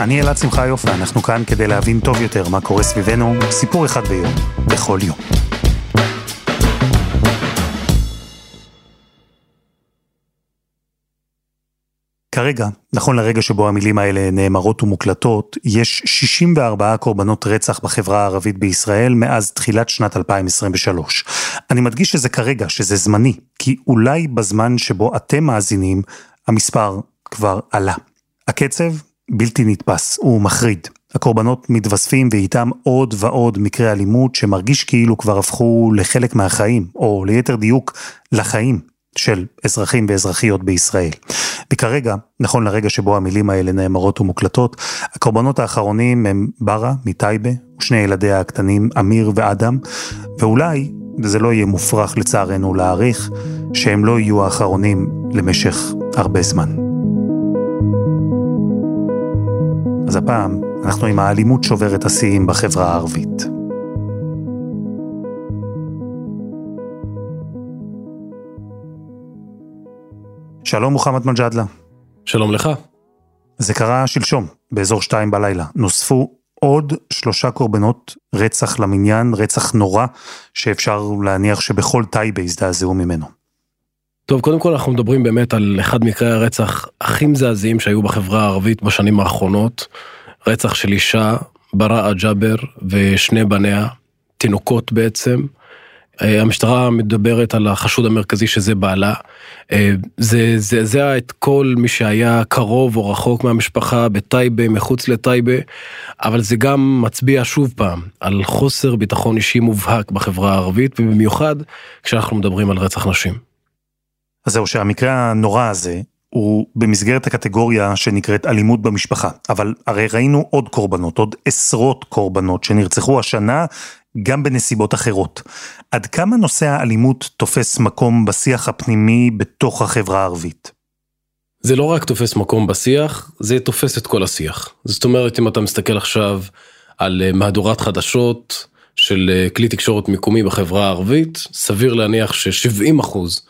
אני אלעד שמחה יופי, אנחנו כאן כדי להבין טוב יותר מה קורה סביבנו, סיפור אחד ביום, בכל יום. כרגע, נכון לרגע שבו המילים האלה נאמרות ומוקלטות, יש 64 קורבנות רצח בחברה הערבית בישראל מאז תחילת שנת 2023. אני מדגיש שזה כרגע, שזה זמני, כי אולי בזמן שבו אתם מאזינים, המספר כבר עלה. הקצב בלתי נתפס, הוא מחריד. הקורבנות מתווספים ואיתם עוד ועוד מקרי אלימות שמרגיש כאילו כבר הפכו לחלק מהחיים, או ליתר דיוק, לחיים של אזרחים ואזרחיות בישראל. וכרגע, נכון לרגע שבו המילים האלה נאמרות ומוקלטות, הקורבנות האחרונים הם ברה מטייבה, ושני ילדיה הקטנים, אמיר ואדם, ואולי, וזה לא יהיה מופרך לצערנו להעריך, שהם לא יהיו האחרונים למשך הרבה זמן. אז הפעם אנחנו עם האלימות שוברת השיאים בחברה הערבית. שלום מוחמד מג'אדלה. שלום לך. זה קרה שלשום, באזור שתיים בלילה. נוספו עוד שלושה קורבנות רצח למניין, רצח נורא, שאפשר להניח שבכל טייבה הזדעזעו ממנו. טוב, קודם כל אנחנו מדברים באמת על אחד מקרי הרצח הכי מזעזעים שהיו בחברה הערבית בשנים האחרונות. רצח של אישה, בראאה ג'אבר ושני בניה, תינוקות בעצם. אה, המשטרה מדברת על החשוד המרכזי שזה בעלה. אה, זה זעזע את כל מי שהיה קרוב או רחוק מהמשפחה בטייבה, מחוץ לטייבה, אבל זה גם מצביע שוב פעם על חוסר ביטחון אישי מובהק בחברה הערבית, ובמיוחד כשאנחנו מדברים על רצח נשים. אז זהו שהמקרה הנורא הזה הוא במסגרת הקטגוריה שנקראת אלימות במשפחה, אבל הרי ראינו עוד קורבנות, עוד עשרות קורבנות שנרצחו השנה גם בנסיבות אחרות. עד כמה נושא האלימות תופס מקום בשיח הפנימי בתוך החברה הערבית? זה לא רק תופס מקום בשיח, זה תופס את כל השיח. זאת אומרת, אם אתה מסתכל עכשיו על אה, מהדורת חדשות של אה, כלי תקשורת מקומי בחברה הערבית, סביר להניח ש-70 אחוז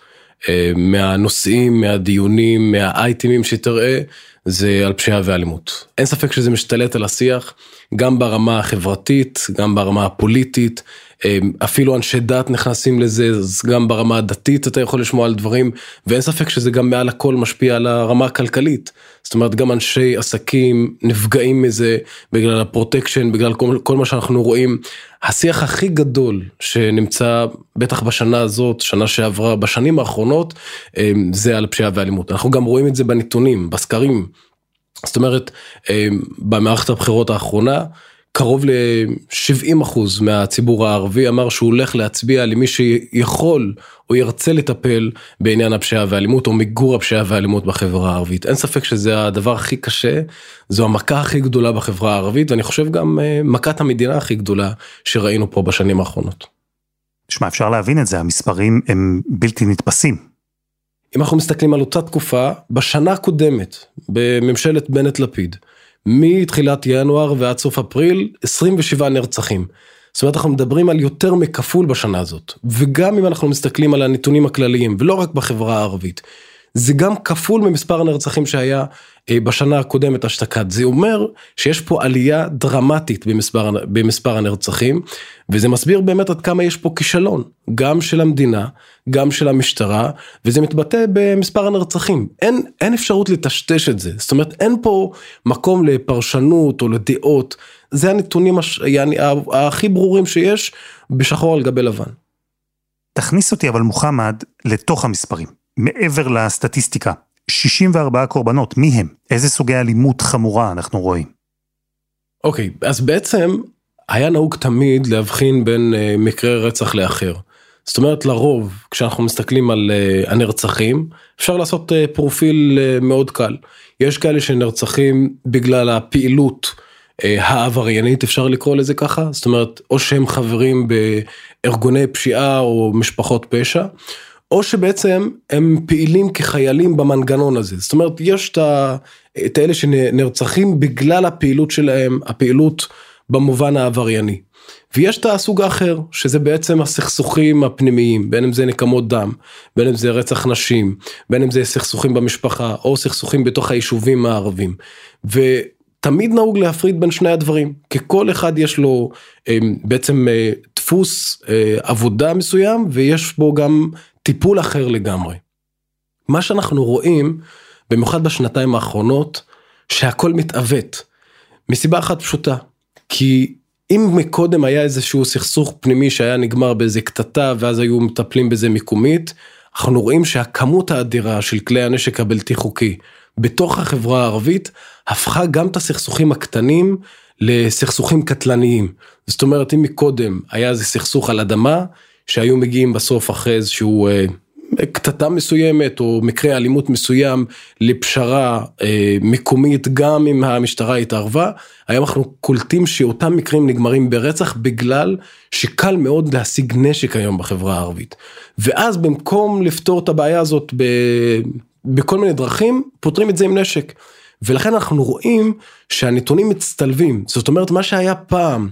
מהנושאים, מהדיונים, מהאייטמים שתראה, זה על פשיעה ואלימות. אין ספק שזה משתלט על השיח, גם ברמה החברתית, גם ברמה הפוליטית, אה, אפילו אנשי דת נכנסים לזה, אז גם ברמה הדתית אתה יכול לשמוע על דברים, ואין ספק שזה גם מעל הכל משפיע על הרמה הכלכלית. זאת אומרת, גם אנשי עסקים נפגעים מזה בגלל הפרוטקשן, בגלל כל, כל מה שאנחנו רואים. השיח הכי גדול שנמצא, בטח בשנה הזאת, שנה שעברה, בשנים האחרונות, אה, זה על פשיעה ואלימות. אנחנו גם רואים את זה בנתונים, בסקרים. זאת אומרת, אה, במערכת הבחירות האחרונה, קרוב ל-70% מהציבור הערבי אמר שהוא הולך להצביע למי שיכול או ירצה לטפל בעניין הפשיעה והאלימות או מיגור הפשיעה והאלימות בחברה הערבית. אין ספק שזה הדבר הכי קשה, זו המכה הכי גדולה בחברה הערבית ואני חושב גם אה, מכת המדינה הכי גדולה שראינו פה בשנים האחרונות. שמע, אפשר להבין את זה, המספרים הם בלתי נתפסים. אם אנחנו מסתכלים על אותה תקופה, בשנה הקודמת, בממשלת בנט-לפיד, מתחילת ינואר ועד סוף אפריל 27 נרצחים. זאת אומרת אנחנו מדברים על יותר מכפול בשנה הזאת וגם אם אנחנו מסתכלים על הנתונים הכלליים ולא רק בחברה הערבית. זה גם כפול ממספר הנרצחים שהיה אה, בשנה הקודמת אשתקד. זה אומר שיש פה עלייה דרמטית במספר במספר הנרצחים וזה מסביר באמת עד כמה יש פה כישלון גם של המדינה גם של המשטרה וזה מתבטא במספר הנרצחים. אין אין אפשרות לטשטש את זה. זאת אומרת אין פה מקום לפרשנות או לדעות. זה הנתונים הש... יעני, הכי ברורים שיש בשחור על גבי לבן. תכניס אותי אבל מוחמד לתוך המספרים מעבר לסטטיסטיקה 64 קורבנות, מי הם? איזה סוגי אלימות חמורה אנחנו רואים? אוקיי, okay, אז בעצם היה נהוג תמיד להבחין בין uh, מקרה רצח לאחר. זאת אומרת לרוב כשאנחנו מסתכלים על uh, הנרצחים אפשר לעשות uh, פרופיל uh, מאוד קל. יש כאלה שנרצחים בגלל הפעילות העבריינית אפשר לקרוא לזה ככה זאת אומרת או שהם חברים בארגוני פשיעה או משפחות פשע או שבעצם הם פעילים כחיילים במנגנון הזה זאת אומרת יש את האלה שנרצחים בגלל הפעילות שלהם הפעילות במובן העברייני. ויש את הסוג האחר שזה בעצם הסכסוכים הפנימיים בין אם זה נקמות דם בין אם זה רצח נשים בין אם זה סכסוכים במשפחה או סכסוכים בתוך היישובים הערבים. ותמיד נהוג להפריד בין שני הדברים כי כל אחד יש לו אה, בעצם אה, דפוס אה, עבודה מסוים ויש בו גם טיפול אחר לגמרי. מה שאנחנו רואים במיוחד בשנתיים האחרונות שהכל מתעוות מסיבה אחת פשוטה כי אם מקודם היה איזשהו סכסוך פנימי שהיה נגמר באיזה קטטה ואז היו מטפלים בזה מקומית, אנחנו רואים שהכמות האדירה של כלי הנשק הבלתי חוקי בתוך החברה הערבית הפכה גם את הסכסוכים הקטנים לסכסוכים קטלניים. זאת אומרת אם מקודם היה איזה סכסוך על אדמה שהיו מגיעים בסוף אחרי איזשהו אה, קטטה מסוימת או מקרה אלימות מסוים לפשרה אה, מקומית גם אם המשטרה התערבה היום אנחנו קולטים שאותם מקרים נגמרים ברצח בגלל שקל מאוד להשיג נשק היום בחברה הערבית. ואז במקום לפתור את הבעיה הזאת ב, בכל מיני דרכים פותרים את זה עם נשק. ולכן אנחנו רואים שהנתונים מצטלבים. זאת אומרת מה שהיה פעם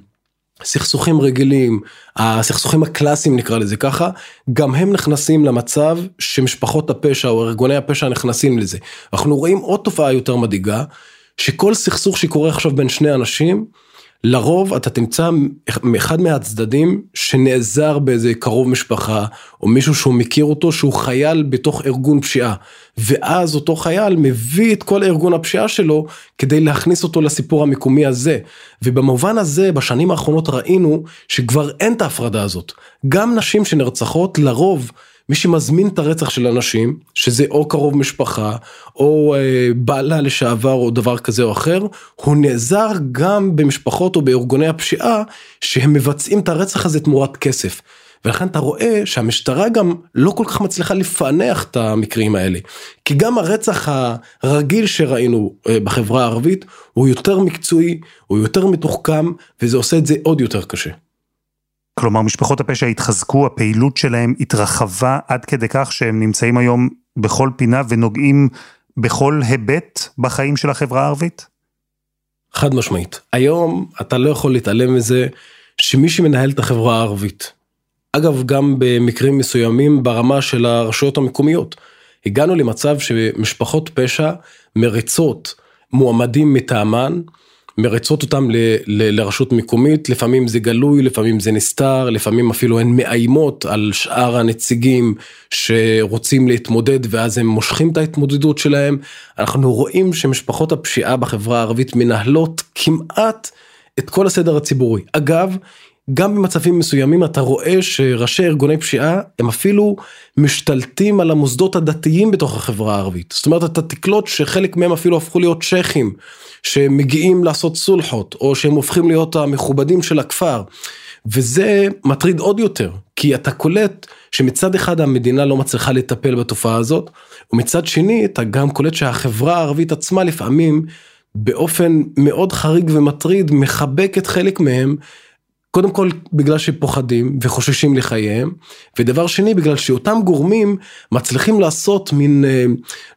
סכסוכים רגילים, הסכסוכים הקלאסיים נקרא לזה ככה, גם הם נכנסים למצב שמשפחות הפשע או ארגוני הפשע נכנסים לזה. אנחנו רואים עוד תופעה יותר מדאיגה, שכל סכסוך שקורה עכשיו בין שני אנשים, לרוב אתה תמצא אחד מהצדדים שנעזר באיזה קרוב משפחה או מישהו שהוא מכיר אותו שהוא חייל בתוך ארגון פשיעה. ואז אותו חייל מביא את כל ארגון הפשיעה שלו כדי להכניס אותו לסיפור המקומי הזה. ובמובן הזה בשנים האחרונות ראינו שכבר אין את ההפרדה הזאת. גם נשים שנרצחות לרוב מי שמזמין את הרצח של אנשים שזה או קרוב משפחה או אה, בעלה לשעבר או דבר כזה או אחר הוא נעזר גם במשפחות או בארגוני הפשיעה שהם מבצעים את הרצח הזה תמורת כסף. ולכן אתה רואה שהמשטרה גם לא כל כך מצליחה לפענח את המקרים האלה. כי גם הרצח הרגיל שראינו אה, בחברה הערבית הוא יותר מקצועי, הוא יותר מתוחכם, וזה עושה את זה עוד יותר קשה. כלומר, משפחות הפשע התחזקו, הפעילות שלהם התרחבה עד כדי כך שהם נמצאים היום בכל פינה ונוגעים בכל היבט בחיים של החברה הערבית? חד משמעית. היום אתה לא יכול להתעלם מזה שמי שמנהל את החברה הערבית, אגב גם במקרים מסוימים ברמה של הרשויות המקומיות, הגענו למצב שמשפחות פשע מריצות מועמדים מטעמן מריצות אותם ל, ל, לרשות מקומית, לפעמים זה גלוי, לפעמים זה נסתר, לפעמים אפילו הן מאיימות על שאר הנציגים שרוצים להתמודד ואז הם מושכים את ההתמודדות שלהם. אנחנו רואים שמשפחות הפשיעה בחברה הערבית מנהלות כמעט את כל הסדר הציבורי. אגב, גם במצבים מסוימים אתה רואה שראשי ארגוני פשיעה הם אפילו משתלטים על המוסדות הדתיים בתוך החברה הערבית. זאת אומרת אתה תקלוט שחלק מהם אפילו הפכו להיות שייחים שמגיעים לעשות סולחות או שהם הופכים להיות המכובדים של הכפר. וזה מטריד עוד יותר כי אתה קולט שמצד אחד המדינה לא מצליחה לטפל בתופעה הזאת ומצד שני אתה גם קולט שהחברה הערבית עצמה לפעמים באופן מאוד חריג ומטריד מחבקת חלק מהם קודם כל בגלל שפוחדים וחוששים לחייהם, ודבר שני בגלל שאותם גורמים מצליחים לעשות מין אה,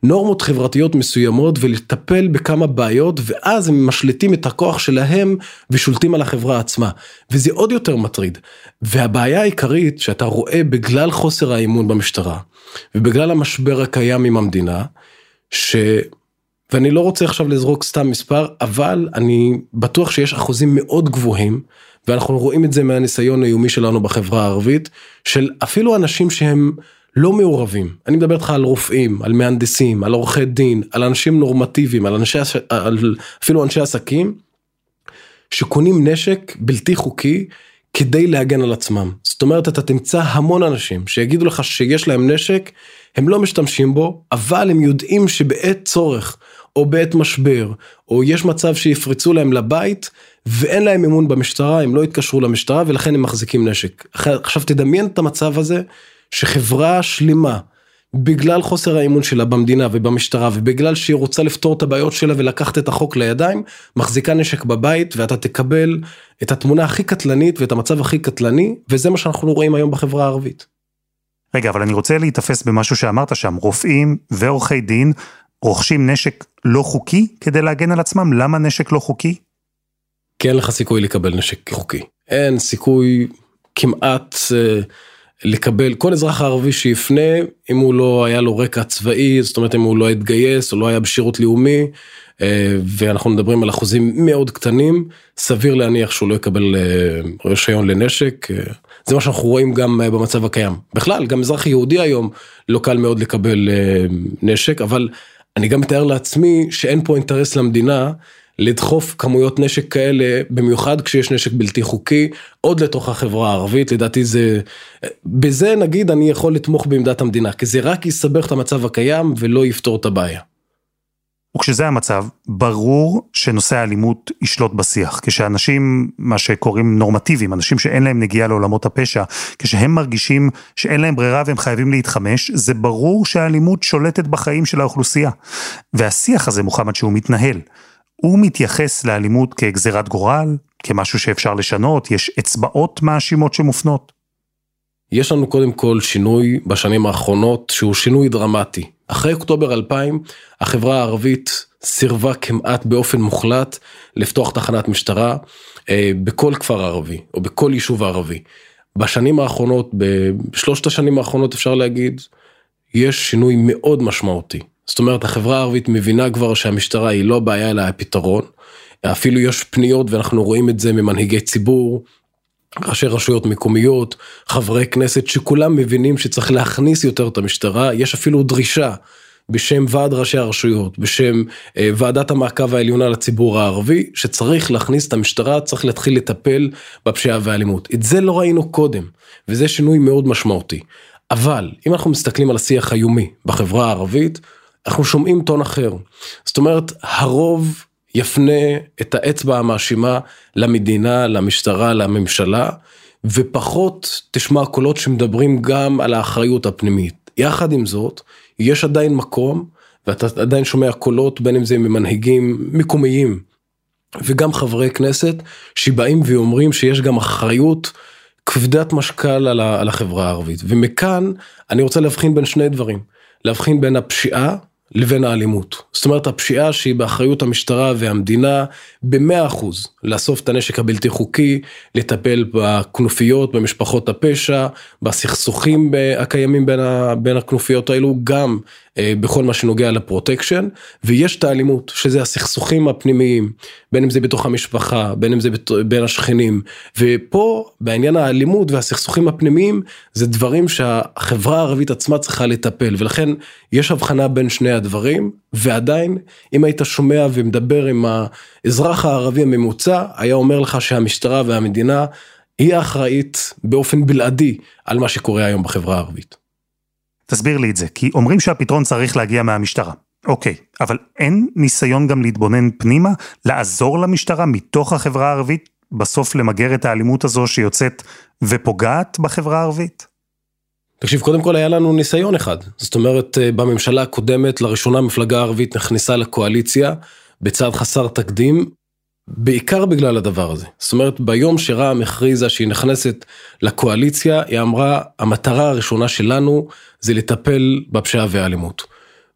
נורמות חברתיות מסוימות ולטפל בכמה בעיות ואז הם משליטים את הכוח שלהם ושולטים על החברה עצמה, וזה עוד יותר מטריד. והבעיה העיקרית שאתה רואה בגלל חוסר האמון במשטרה ובגלל המשבר הקיים עם המדינה, ש... ואני לא רוצה עכשיו לזרוק סתם מספר, אבל אני בטוח שיש אחוזים מאוד גבוהים ואנחנו רואים את זה מהניסיון היומי שלנו בחברה הערבית, של אפילו אנשים שהם לא מעורבים, אני מדבר איתך על רופאים, על מהנדסים, על עורכי דין, על אנשים נורמטיביים, על אנשי, על אפילו אנשי עסקים, שקונים נשק בלתי חוקי כדי להגן על עצמם. זאת אומרת אתה תמצא המון אנשים שיגידו לך שיש להם נשק, הם לא משתמשים בו, אבל הם יודעים שבעת צורך או בעת משבר, או יש מצב שיפרצו להם לבית, ואין להם אמון במשטרה, הם לא יתקשרו למשטרה ולכן הם מחזיקים נשק. עכשיו תדמיין את המצב הזה, שחברה שלמה בגלל חוסר האמון שלה במדינה ובמשטרה ובגלל שהיא רוצה לפתור את הבעיות שלה ולקחת את החוק לידיים, מחזיקה נשק בבית ואתה תקבל את התמונה הכי קטלנית ואת המצב הכי קטלני, וזה מה שאנחנו רואים היום בחברה הערבית. רגע, אבל אני רוצה להיתפס במשהו שאמרת שם, רופאים ועורכי דין רוכשים נשק לא חוקי כדי להגן על עצמם, למה נשק לא חוקי? כי אין לך סיכוי לקבל נשק חוקי. אין סיכוי כמעט אה, לקבל, כל אזרח ערבי שיפנה, אם הוא לא היה לו רקע צבאי, זאת אומרת אם הוא לא התגייס או לא היה בשירות לאומי, אה, ואנחנו מדברים על אחוזים מאוד קטנים, סביר להניח שהוא לא יקבל אה, רישיון לנשק. אה, זה מה שאנחנו רואים גם אה, במצב הקיים. בכלל, גם אזרח יהודי היום לא קל מאוד לקבל אה, נשק, אבל אני גם מתאר לעצמי שאין פה אינטרס למדינה לדחוף כמויות נשק כאלה, במיוחד כשיש נשק בלתי חוקי, עוד לתוך החברה הערבית, לדעתי זה, בזה נגיד אני יכול לתמוך בעמדת המדינה, כי זה רק יסבך את המצב הקיים ולא יפתור את הבעיה. וכשזה המצב, ברור שנושא האלימות ישלוט בשיח. כשאנשים, מה שקוראים נורמטיביים, אנשים שאין להם נגיעה לעולמות הפשע, כשהם מרגישים שאין להם ברירה והם חייבים להתחמש, זה ברור שהאלימות שולטת בחיים של האוכלוסייה. והשיח הזה, מוחמד, שהוא מתנהל, הוא מתייחס לאלימות כגזירת גורל, כמשהו שאפשר לשנות, יש אצבעות מאשימות שמופנות. יש לנו קודם כל שינוי בשנים האחרונות שהוא שינוי דרמטי. אחרי אוקטובר 2000 החברה הערבית סירבה כמעט באופן מוחלט לפתוח תחנת משטרה אה, בכל כפר ערבי או בכל יישוב ערבי. בשנים האחרונות, בשלושת השנים האחרונות אפשר להגיד, יש שינוי מאוד משמעותי. זאת אומרת החברה הערבית מבינה כבר שהמשטרה היא לא הבעיה אלא הפתרון. אפילו יש פניות ואנחנו רואים את זה ממנהיגי ציבור, ראשי רשויות מקומיות, חברי כנסת שכולם מבינים שצריך להכניס יותר את המשטרה, יש אפילו דרישה בשם ועד ראשי הרשויות, בשם אה, ועדת המעקב העליונה לציבור הערבי, שצריך להכניס את המשטרה, צריך להתחיל לטפל בפשיעה והאלימות. את זה לא ראינו קודם, וזה שינוי מאוד משמעותי. אבל אם אנחנו מסתכלים על השיח היומי בחברה הערבית, אנחנו שומעים טון אחר. זאת אומרת, הרוב יפנה את האצבע המאשימה למדינה, למשטרה, לממשלה, ופחות תשמע קולות שמדברים גם על האחריות הפנימית. יחד עם זאת, יש עדיין מקום, ואתה עדיין שומע קולות, בין אם זה ממנהיגים מקומיים, וגם חברי כנסת, שבאים ואומרים שיש גם אחריות כבדת משקל על החברה הערבית. ומכאן אני רוצה להבחין בין שני דברים. להבחין בין הפשיעה לבין האלימות. זאת אומרת הפשיעה שהיא באחריות המשטרה והמדינה במאה אחוז לאסוף את הנשק הבלתי חוקי, לטפל בכנופיות, במשפחות הפשע, בסכסוכים הקיימים בין, בין הכנופיות האלו, גם בכל מה שנוגע לפרוטקשן, ויש את האלימות, שזה הסכסוכים הפנימיים, בין אם זה בתוך המשפחה, בין אם זה בת, בין השכנים, ופה בעניין האלימות והסכסוכים הפנימיים, זה דברים שהחברה הערבית עצמה צריכה לטפל, ולכן יש הבחנה בין שני הדברים, ועדיין, אם היית שומע ומדבר עם האזרח הערבי הממוצע, היה אומר לך שהמשטרה והמדינה היא האחראית באופן בלעדי על מה שקורה היום בחברה הערבית. תסביר לי את זה, כי אומרים שהפתרון צריך להגיע מהמשטרה. אוקיי, אבל אין ניסיון גם להתבונן פנימה, לעזור למשטרה מתוך החברה הערבית, בסוף למגר את האלימות הזו שיוצאת ופוגעת בחברה הערבית? תקשיב, קודם כל היה לנו ניסיון אחד. זאת אומרת, אה, בממשלה הקודמת, לראשונה מפלגה ערבית נכנסה לקואליציה בצעד חסר תקדים, בעיקר בגלל הדבר הזה. זאת אומרת, ביום שרע"מ הכריזה שהיא נכנסת לקואליציה, היא אמרה, המטרה הראשונה שלנו זה לטפל בפשיעה והאלימות.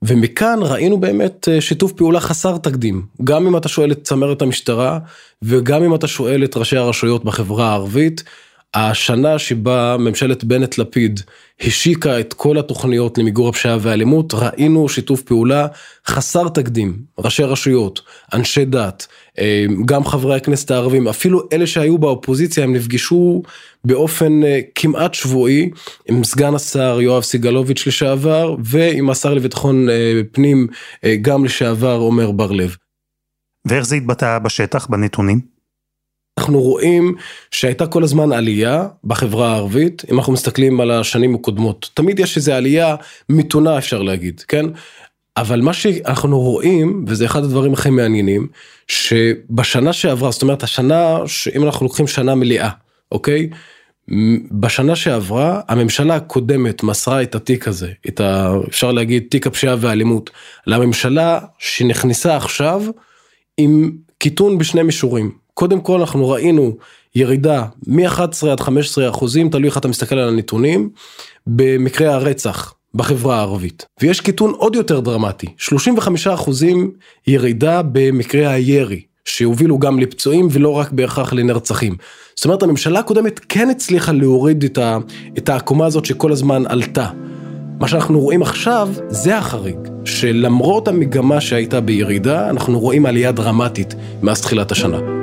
ומכאן ראינו באמת אה, שיתוף פעולה חסר תקדים, גם אם אתה שואל את צמרת המשטרה וגם אם אתה שואל את ראשי הרשויות בחברה הערבית, השנה שבה ממשלת בנט לפיד השיקה את כל התוכניות למיגור הפשיעה והאלימות, ראינו שיתוף פעולה חסר תקדים, ראשי רשויות, אנשי דת, גם חברי הכנסת הערבים, אפילו אלה שהיו באופוזיציה, הם נפגשו באופן אה, כמעט שבועי עם סגן השר יואב סגלוביץ' לשעבר, ועם השר לביטחון אה, פנים גם לשעבר עומר בר לב. ואיך זה התבטא בשטח, בנתונים? אנחנו רואים שהייתה כל הזמן עלייה בחברה הערבית, אם אנחנו מסתכלים על השנים הקודמות. תמיד יש איזו עלייה מתונה אפשר להגיד, כן? אבל מה שאנחנו רואים, וזה אחד הדברים הכי מעניינים, שבשנה שעברה, זאת אומרת השנה, שאם אנחנו לוקחים שנה מלאה, אוקיי? בשנה שעברה הממשלה הקודמת מסרה את התיק הזה, את ה... אפשר להגיד תיק הפשיעה והאלימות, לממשלה שנכנסה עכשיו עם קיטון בשני מישורים. קודם כל אנחנו ראינו ירידה מ-11 עד 15 אחוזים, תלוי איך אתה מסתכל על הנתונים, במקרי הרצח בחברה הערבית. ויש קיטון עוד יותר דרמטי, 35 אחוזים ירידה במקרי הירי. שהובילו גם לפצועים ולא רק בהכרח לנרצחים. זאת אומרת הממשלה הקודמת כן הצליחה להוריד את, ה, את העקומה הזאת שכל הזמן עלתה. מה שאנחנו רואים עכשיו זה החריג, שלמרות המגמה שהייתה בירידה, אנחנו רואים עלייה דרמטית מאז תחילת השנה.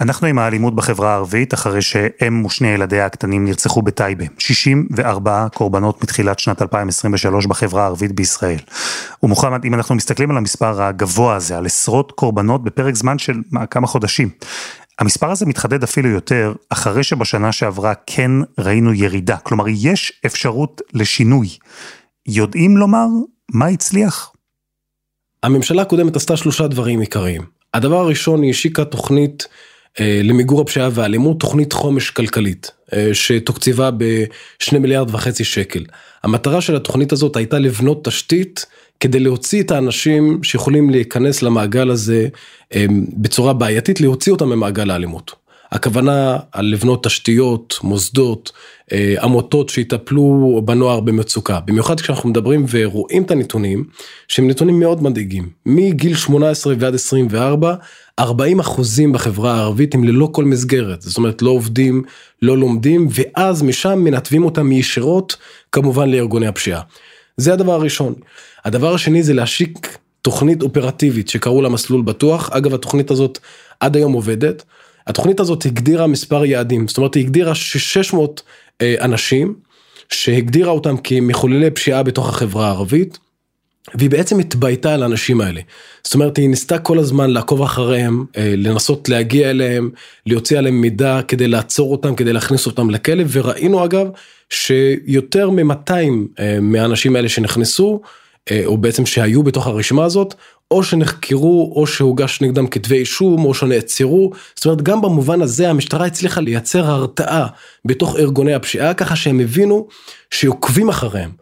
אנחנו עם האלימות בחברה הערבית, אחרי שאם ושני ילדיה הקטנים נרצחו בטייבה. 64 קורבנות מתחילת שנת 2023 בחברה הערבית בישראל. ומוחמד, אם אנחנו מסתכלים על המספר הגבוה הזה, על עשרות קורבנות בפרק זמן של מה, כמה חודשים, המספר הזה מתחדד אפילו יותר, אחרי שבשנה שעברה כן ראינו ירידה. כלומר, יש אפשרות לשינוי. יודעים לומר מה הצליח? הממשלה הקודמת עשתה שלושה דברים עיקריים. הדבר הראשון, היא השיקה תוכנית למיגור הפשיעה והאלימות, תוכנית חומש כלכלית, אה, שתוקצבה בשני מיליארד וחצי שקל. המטרה של התוכנית הזאת הייתה לבנות תשתית כדי להוציא את האנשים שיכולים להיכנס למעגל הזה אה, בצורה בעייתית, להוציא אותם ממעגל האלימות. הכוונה על לבנות תשתיות, מוסדות, עמותות שיטפלו בנוער במצוקה. במיוחד כשאנחנו מדברים ורואים את הנתונים, שהם נתונים מאוד מדאיגים. מגיל 18 ועד 24, 40 אחוזים בחברה הערבית הם ללא כל מסגרת, זאת אומרת לא עובדים, לא לומדים, ואז משם מנתבים אותם ישירות כמובן לארגוני הפשיעה. זה הדבר הראשון. הדבר השני זה להשיק תוכנית אופרטיבית שקראו לה מסלול בטוח, אגב התוכנית הזאת עד היום עובדת. התוכנית הזאת הגדירה מספר יעדים, זאת אומרת היא הגדירה 600 אה, אנשים שהגדירה אותם כמחוללי פשיעה בתוך החברה הערבית. והיא בעצם התבייתה על האנשים האלה. זאת אומרת היא ניסתה כל הזמן לעקוב אחריהם, אה, לנסות להגיע אליהם, להוציא עליהם מידע כדי לעצור אותם, כדי להכניס אותם לכלא, וראינו אגב שיותר מ-200 אה, מהאנשים האלה שנכנסו, אה, או בעצם שהיו בתוך הרשימה הזאת, או שנחקרו, או שהוגש נגדם כתבי אישום, או שנעצרו. זאת אומרת, גם במובן הזה המשטרה הצליחה לייצר הרתעה בתוך ארגוני הפשיעה, ככה שהם הבינו שעוקבים אחריהם.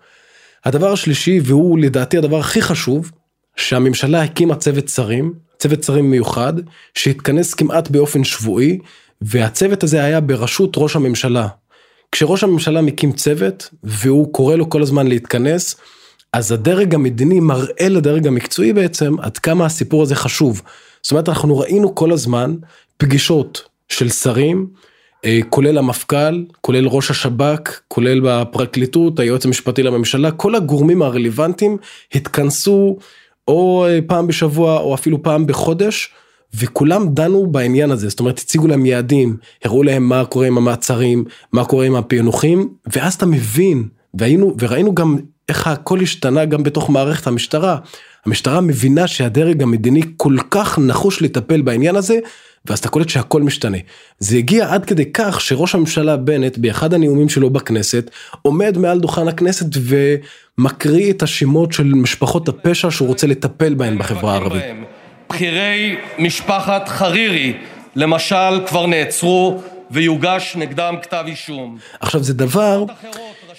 הדבר השלישי, והוא לדעתי הדבר הכי חשוב, שהממשלה הקימה צוות שרים, צוות שרים מיוחד, שהתכנס כמעט באופן שבועי, והצוות הזה היה בראשות ראש הממשלה. כשראש הממשלה מקים צוות, והוא קורא לו כל הזמן להתכנס, אז הדרג המדיני מראה לדרג המקצועי בעצם עד כמה הסיפור הזה חשוב. זאת אומרת אנחנו ראינו כל הזמן פגישות של שרים כולל המפכ"ל, כולל ראש השב"כ, כולל בפרקליטות, היועץ המשפטי לממשלה, כל הגורמים הרלוונטיים התכנסו או אה, פעם בשבוע או אפילו פעם בחודש. וכולם דנו בעניין הזה, זאת אומרת הציגו להם יעדים, הראו להם מה קורה עם המעצרים, מה קורה עם הפענוחים, ואז אתה מבין, והיינו, וראינו גם איך הכל השתנה גם בתוך מערכת המשטרה. המשטרה מבינה שהדרג המדיני כל כך נחוש לטפל בעניין הזה, ואז אתה קולט שהכל משתנה. זה הגיע עד כדי כך שראש הממשלה בנט באחד הנאומים שלו בכנסת עומד מעל דוכן הכנסת ומקריא את השמות של משפחות הפשע שהוא רוצה לטפל בהן בחברה הערבית. בכירי משפחת חרירי למשל כבר נעצרו ויוגש נגדם כתב אישום. עכשיו זה דבר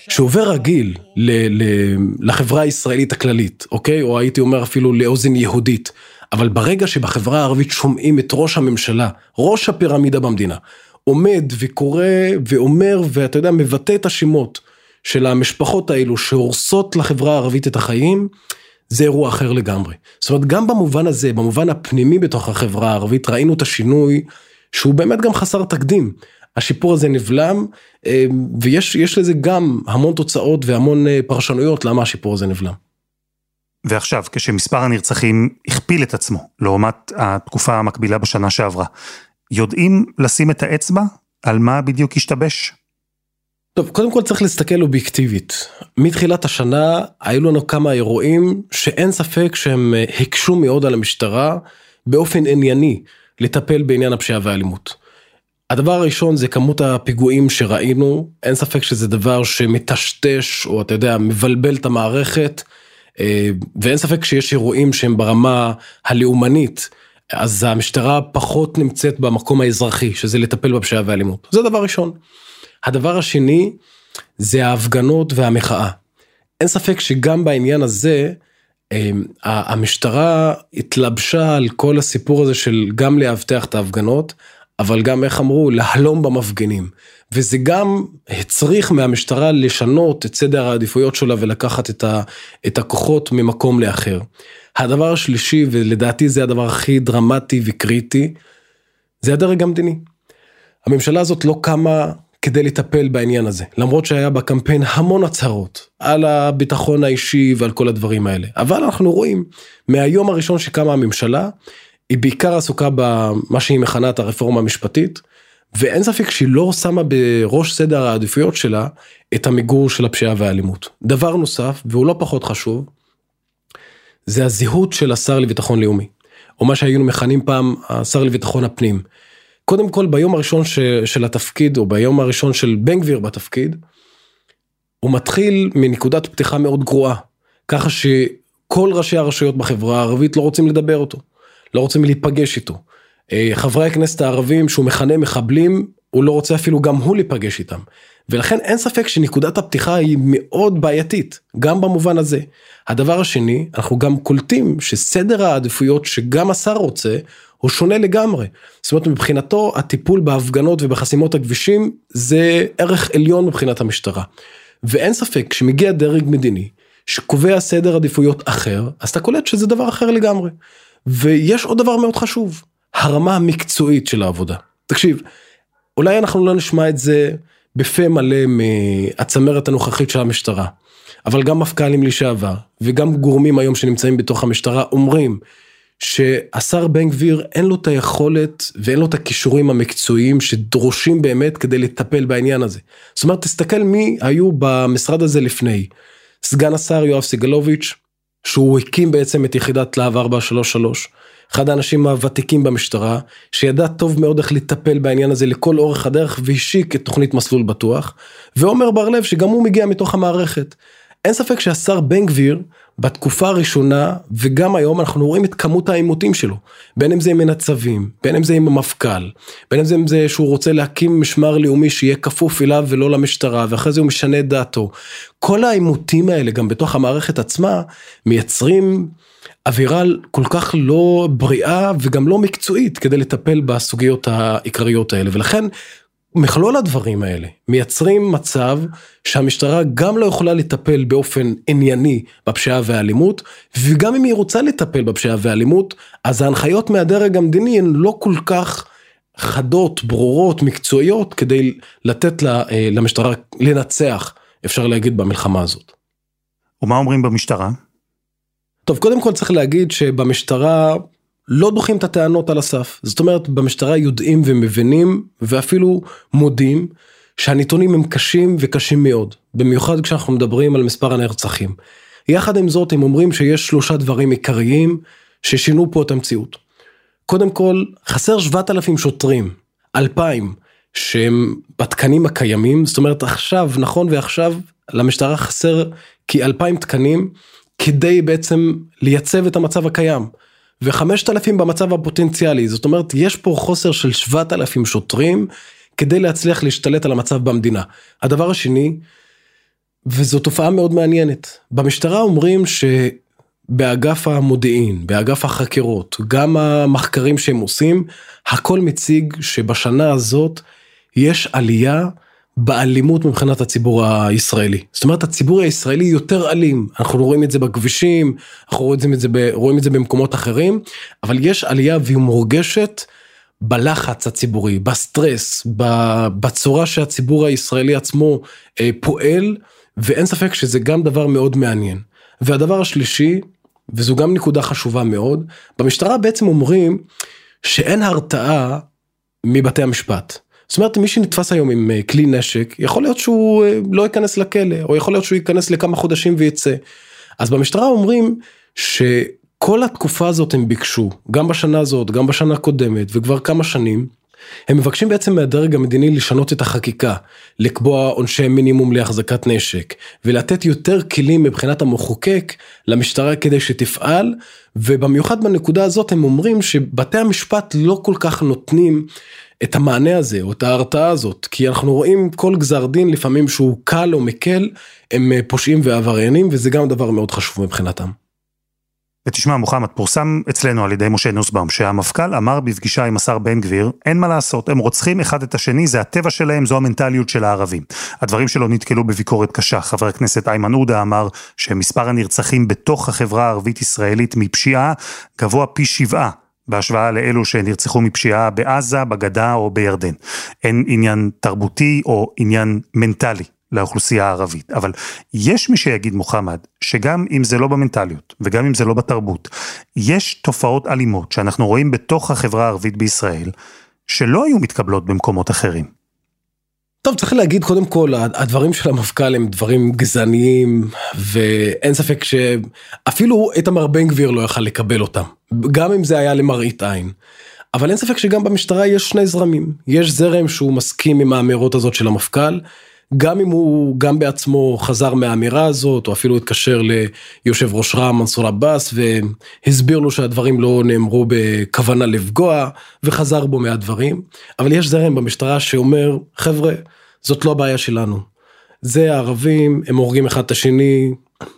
שעובר רגיל ל- ל- לחברה הישראלית הכללית, אוקיי? או הייתי אומר אפילו לאוזן יהודית. אבל ברגע שבחברה הערבית שומעים את ראש הממשלה, ראש הפירמידה במדינה, עומד וקורא ואומר ואתה יודע מבטא את השמות של המשפחות האלו שהורסות לחברה הערבית את החיים, זה אירוע אחר לגמרי. זאת אומרת גם במובן הזה, במובן הפנימי בתוך החברה הערבית ראינו את השינוי שהוא באמת גם חסר תקדים. השיפור הזה נבלם אה, ויש לזה גם המון תוצאות והמון אה, פרשנויות למה השיפור הזה נבלם. ועכשיו, כשמספר הנרצחים הכפיל את עצמו לעומת התקופה המקבילה בשנה שעברה, יודעים לשים את האצבע על מה בדיוק השתבש? טוב, קודם כל צריך להסתכל אובייקטיבית. מתחילת השנה היו לנו כמה אירועים שאין ספק שהם אה, הקשו מאוד על המשטרה באופן ענייני לטפל בעניין הפשיעה והאלימות. הדבר הראשון זה כמות הפיגועים שראינו, אין ספק שזה דבר שמטשטש או אתה יודע מבלבל את המערכת ואין ספק שיש אירועים שהם ברמה הלאומנית אז המשטרה פחות נמצאת במקום האזרחי שזה לטפל בפשיעה והאלימות זה דבר ראשון. הדבר השני זה ההפגנות והמחאה. אין ספק שגם בעניין הזה אה, המשטרה התלבשה על כל הסיפור הזה של גם לאבטח את ההפגנות אבל גם איך אמרו להלום במפגינים וזה גם הצריך מהמשטרה לשנות את סדר העדיפויות שלה ולקחת את, ה, את הכוחות ממקום לאחר. הדבר השלישי ולדעתי זה הדבר הכי דרמטי וקריטי זה הדרג המדיני. הממשלה הזאת לא קמה כדי לטפל בעניין הזה למרות שהיה בקמפיין המון הצהרות על הביטחון האישי ועל כל הדברים האלה אבל אנחנו רואים מהיום הראשון שקמה הממשלה היא בעיקר עסוקה במה שהיא מכנה את הרפורמה המשפטית ואין ספק שהיא לא שמה בראש סדר העדיפויות שלה את המיגור של הפשיעה והאלימות. דבר נוסף והוא לא פחות חשוב זה הזהות של השר לביטחון לאומי או מה שהיינו מכנים פעם השר לביטחון הפנים. קודם כל ביום הראשון ש, של התפקיד או ביום הראשון של בן גביר בתפקיד הוא מתחיל מנקודת פתיחה מאוד גרועה ככה שכל ראשי הרשויות בחברה הערבית לא רוצים לדבר אותו. לא רוצים להיפגש איתו. אה, חברי הכנסת הערבים שהוא מכנה מחבלים, הוא לא רוצה אפילו גם הוא להיפגש איתם. ולכן אין ספק שנקודת הפתיחה היא מאוד בעייתית, גם במובן הזה. הדבר השני, אנחנו גם קולטים שסדר העדיפויות שגם השר רוצה, הוא שונה לגמרי. זאת אומרת מבחינתו הטיפול בהפגנות ובחסימות הכבישים זה ערך עליון מבחינת המשטרה. ואין ספק שמגיע דרג מדיני שקובע סדר עדיפויות אחר, אז אתה קולט שזה דבר אחר לגמרי. ויש עוד דבר מאוד חשוב, הרמה המקצועית של העבודה. תקשיב, אולי אנחנו לא נשמע את זה בפה מלא מהצמרת הנוכחית של המשטרה, אבל גם מפכ"לים לשעבר וגם גורמים היום שנמצאים בתוך המשטרה אומרים שהשר בן גביר אין לו את היכולת ואין לו את הכישורים המקצועיים שדרושים באמת כדי לטפל בעניין הזה. זאת אומרת תסתכל מי היו במשרד הזה לפני. סגן השר יואב סגלוביץ' שהוא הקים בעצם את יחידת להב 433, אחד האנשים הוותיקים במשטרה, שידע טוב מאוד איך לטפל בעניין הזה לכל אורך הדרך והשיק את תוכנית מסלול בטוח, ועומר בר לב שגם הוא מגיע מתוך המערכת. אין ספק שהשר בן גביר בתקופה הראשונה וגם היום אנחנו רואים את כמות העימותים שלו בין אם זה עם הנצבים בין אם זה עם המפכ"ל בין אם זה עם זה שהוא רוצה להקים משמר לאומי שיהיה כפוף אליו ולא למשטרה ואחרי זה הוא משנה את דעתו. כל העימותים האלה גם בתוך המערכת עצמה מייצרים אווירה כל כך לא בריאה וגם לא מקצועית כדי לטפל בסוגיות העיקריות האלה ולכן מכלול הדברים האלה מייצרים מצב שהמשטרה גם לא יכולה לטפל באופן ענייני בפשיעה והאלימות וגם אם היא רוצה לטפל בפשיעה והאלימות אז ההנחיות מהדרג המדיני הן לא כל כך חדות ברורות מקצועיות כדי לתת לה, אה, למשטרה לנצח אפשר להגיד במלחמה הזאת. ומה אומרים במשטרה? טוב קודם כל צריך להגיד שבמשטרה לא דוחים את הטענות על הסף. זאת אומרת, במשטרה יודעים ומבינים ואפילו מודים שהנתונים הם קשים וקשים מאוד, במיוחד כשאנחנו מדברים על מספר הנרצחים. יחד עם זאת, הם אומרים שיש שלושה דברים עיקריים ששינו פה את המציאות. קודם כל, חסר 7,000 שוטרים, 2,000, שהם בתקנים הקיימים, זאת אומרת עכשיו, נכון ועכשיו, למשטרה חסר כ-2,000 תקנים כדי בעצם לייצב את המצב הקיים. וחמשת אלפים במצב הפוטנציאלי זאת אומרת יש פה חוסר של שבעת אלפים שוטרים כדי להצליח להשתלט על המצב במדינה. הדבר השני וזו תופעה מאוד מעניינת במשטרה אומרים שבאגף המודיעין באגף החקירות גם המחקרים שהם עושים הכל מציג שבשנה הזאת יש עלייה באלימות מבחינת הציבור הישראלי. זאת אומרת הציבור הישראלי יותר אלים, אנחנו רואים את זה בכבישים, אנחנו רואים את זה, רואים את זה במקומות אחרים, אבל יש עלייה והיא מורגשת בלחץ הציבורי, בסטרס, בצורה שהציבור הישראלי עצמו אה, פועל, ואין ספק שזה גם דבר מאוד מעניין. והדבר השלישי, וזו גם נקודה חשובה מאוד. במשטרה בעצם אומרים שאין הרתעה מבתי המשפט. זאת אומרת מי שנתפס היום עם אה, כלי נשק יכול להיות שהוא אה, לא ייכנס לכלא או יכול להיות שהוא ייכנס לכמה חודשים ויצא. אז במשטרה אומרים שכל התקופה הזאת הם ביקשו גם בשנה הזאת גם בשנה הקודמת וכבר כמה שנים. הם מבקשים בעצם מהדרג המדיני לשנות את החקיקה, לקבוע עונשי מינימום להחזקת נשק, ולתת יותר כלים מבחינת המחוקק למשטרה כדי שתפעל, ובמיוחד בנקודה הזאת הם אומרים שבתי המשפט לא כל כך נותנים את המענה הזה או את ההרתעה הזאת כי אנחנו רואים כל גזר דין לפעמים שהוא קל או מקל הם אה, פושעים ועבריינים וזה גם דבר מאוד חשוב מבחינתם. ותשמע מוחמד, פורסם אצלנו על ידי משה נוסבאום שהמפכ"ל אמר בפגישה עם השר בן גביר, אין מה לעשות, הם רוצחים אחד את השני, זה הטבע שלהם, זו המנטליות של הערבים. הדברים שלו נתקלו בביקורת קשה, חבר הכנסת איימן עודה אמר שמספר הנרצחים בתוך החברה הערבית-ישראלית מפשיעה גבוה פי שבעה בהשוואה לאלו שנרצחו מפשיעה בעזה, בגדה או בירדן. אין עניין תרבותי או עניין מנטלי לאוכלוסייה הערבית. אבל יש מי שיגיד, מוחמד, שגם אם זה לא במנטליות וגם אם זה לא בתרבות, יש תופעות אלימות שאנחנו רואים בתוך החברה הערבית בישראל, שלא היו מתקבלות במקומות אחרים. טוב צריך להגיד קודם כל הדברים של המפכ"ל הם דברים גזעניים ואין ספק שאפילו איתמר בן גביר לא יכל לקבל אותם גם אם זה היה למראית עין. אבל אין ספק שגם במשטרה יש שני זרמים יש זרם שהוא מסכים עם האמירות הזאת של המפכ"ל גם אם הוא גם בעצמו חזר מהאמירה הזאת או אפילו התקשר ליושב ראש רע"מ מנסור עבאס והסביר לו שהדברים לא נאמרו בכוונה לפגוע וחזר בו מהדברים אבל יש זרם במשטרה שאומר חבר'ה זאת לא הבעיה שלנו. זה הערבים הם הורגים אחד את השני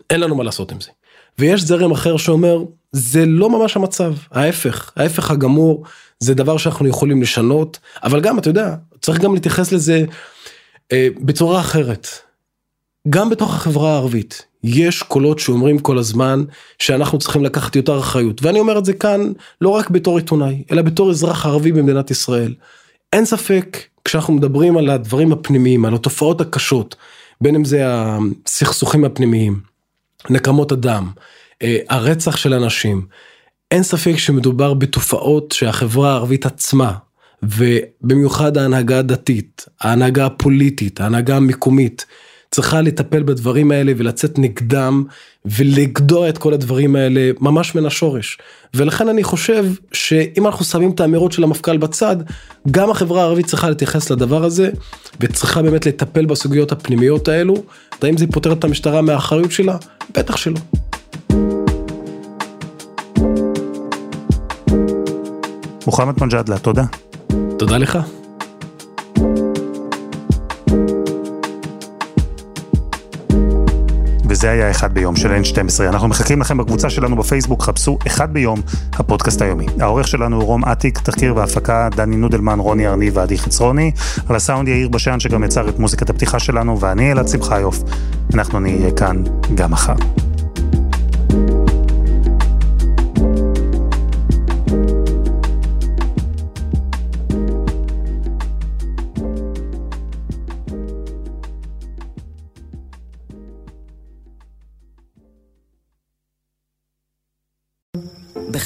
אין לנו מה לעשות עם זה. ויש זרם אחר שאומר זה לא ממש המצב ההפך ההפך הגמור זה דבר שאנחנו יכולים לשנות אבל גם אתה יודע צריך גם להתייחס לזה. אה, בצורה אחרת. גם בתוך החברה הערבית יש קולות שאומרים כל הזמן שאנחנו צריכים לקחת יותר אחריות ואני אומר את זה כאן לא רק בתור עיתונאי אלא בתור אזרח ערבי במדינת ישראל. אין ספק כשאנחנו מדברים על הדברים הפנימיים על התופעות הקשות בין אם זה הסכסוכים הפנימיים נקמות הדם אה, הרצח של אנשים אין ספק שמדובר בתופעות שהחברה הערבית עצמה ובמיוחד ההנהגה הדתית, ההנהגה הפוליטית, ההנהגה המקומית, צריכה לטפל בדברים האלה ולצאת נגדם ולגדוע את כל הדברים האלה ממש מן השורש. ולכן אני חושב שאם אנחנו שמים את האמירות של המפכ"ל בצד, גם החברה הערבית צריכה להתייחס לדבר הזה וצריכה באמת לטפל בסוגיות הפנימיות האלו. האם זה פותר את המשטרה מהאחריות שלה? בטח שלא. מוחמד מג'אדלה, תודה. תודה לך. וזה היה אחד ביום של N12. אנחנו מחכים לכם בקבוצה שלנו בפייסבוק, חפשו אחד ביום, הפודקאסט היומי. העורך שלנו הוא רום אטיק, תחקיר והפקה, דני נודלמן, רוני ארני ועדי חצרוני. על הסאונד יאיר בשן שגם יצר את מוזיקת הפתיחה שלנו, ואני אלעד שמחיוף. אנחנו נהיה כאן גם מחר.